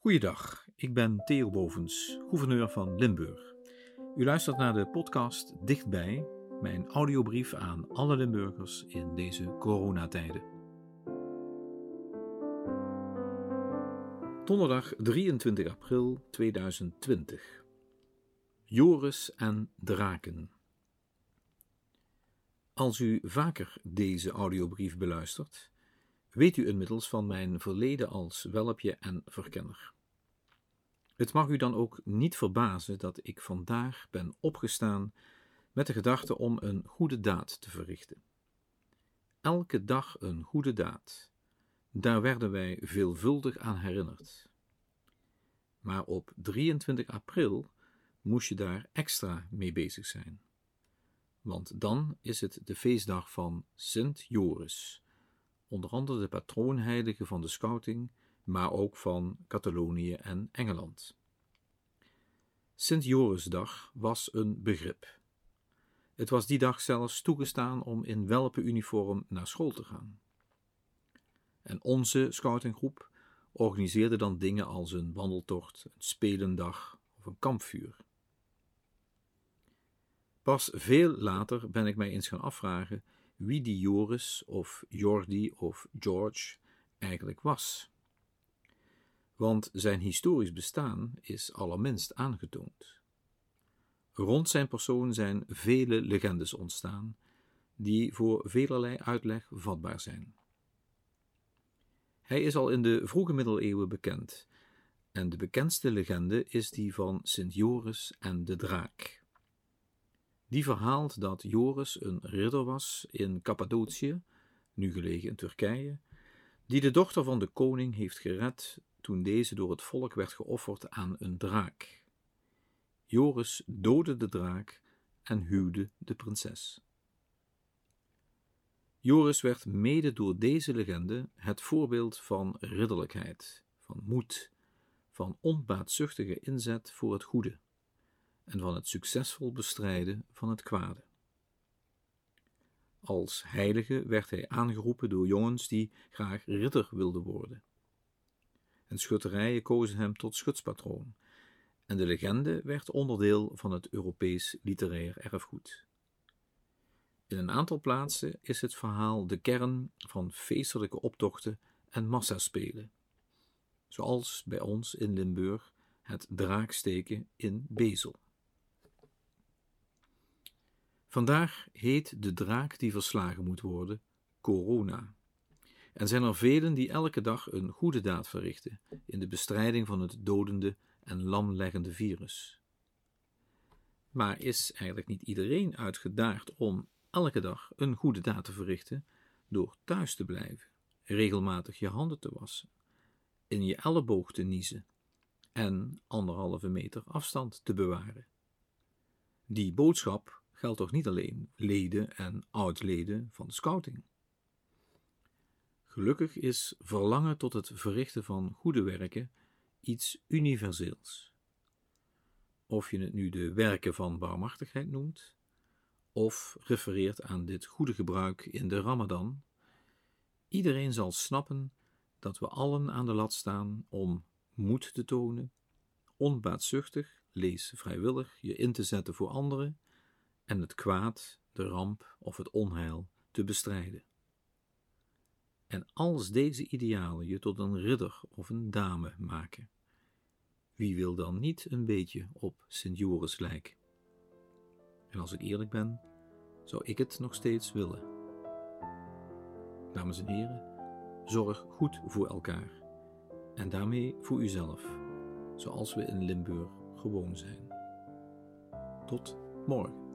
Goeiedag, ik ben Theo Bovens, gouverneur van Limburg. U luistert naar de podcast Dichtbij, mijn audiobrief aan alle Limburgers in deze coronatijden. Donderdag 23 april 2020. Joris en draken. Als u vaker deze audiobrief beluistert, weet u inmiddels van mijn verleden als welpje en verkenner. Het mag u dan ook niet verbazen dat ik vandaag ben opgestaan met de gedachte om een goede daad te verrichten. Elke dag een goede daad. Daar werden wij veelvuldig aan herinnerd. Maar op 23 april moest je daar extra mee bezig zijn. Want dan is het de feestdag van Sint Joris, onder andere de patroonheilige van de scouting, maar ook van Catalonië en Engeland. Sint Jorisdag was een begrip. Het was die dag zelfs toegestaan om in welpenuniform naar school te gaan. En onze scoutinggroep organiseerde dan dingen als een wandeltocht, een spelendag of een kampvuur. Pas veel later ben ik mij eens gaan afvragen wie die Joris of Jordi of George eigenlijk was. Want zijn historisch bestaan is allerminst aangetoond. Rond zijn persoon zijn vele legendes ontstaan, die voor velerlei uitleg vatbaar zijn. Hij is al in de vroege middeleeuwen bekend, en de bekendste legende is die van Sint Joris en de draak. Die verhaalt dat Joris een ridder was in Cappadocië, nu gelegen in Turkije, die de dochter van de koning heeft gered toen deze door het volk werd geofferd aan een draak. Joris doodde de draak en huwde de prinses. Joris werd mede door deze legende het voorbeeld van ridderlijkheid, van moed, van onbaatzuchtige inzet voor het goede en van het succesvol bestrijden van het kwade. Als heilige werd hij aangeroepen door jongens die graag ridder wilden worden. En schutterijen kozen hem tot schutspatroon, en de legende werd onderdeel van het Europees literair erfgoed. In een aantal plaatsen is het verhaal de kern van feestelijke optochten en massaspelen, zoals bij ons in Limburg het draaksteken in Bezel. Vandaag heet de draak die verslagen moet worden corona. En zijn er velen die elke dag een goede daad verrichten in de bestrijding van het dodende en lamleggende virus. Maar is eigenlijk niet iedereen uitgedaagd om elke dag een goede daad te verrichten door thuis te blijven, regelmatig je handen te wassen, in je elleboog te niezen en anderhalve meter afstand te bewaren? Die boodschap geldt toch niet alleen leden en oud-leden van de scouting. Gelukkig is verlangen tot het verrichten van goede werken iets universeels. Of je het nu de werken van barmhartigheid noemt, of refereert aan dit goede gebruik in de Ramadan, iedereen zal snappen dat we allen aan de lat staan om moed te tonen, onbaatzuchtig, lees vrijwillig, je in te zetten voor anderen en het kwaad, de ramp of het onheil te bestrijden. En als deze idealen je tot een ridder of een dame maken, wie wil dan niet een beetje op Sint Joris lijken? En als ik eerlijk ben, zou ik het nog steeds willen. Dames en heren, zorg goed voor elkaar en daarmee voor uzelf, zoals we in Limburg gewoon zijn. Tot morgen.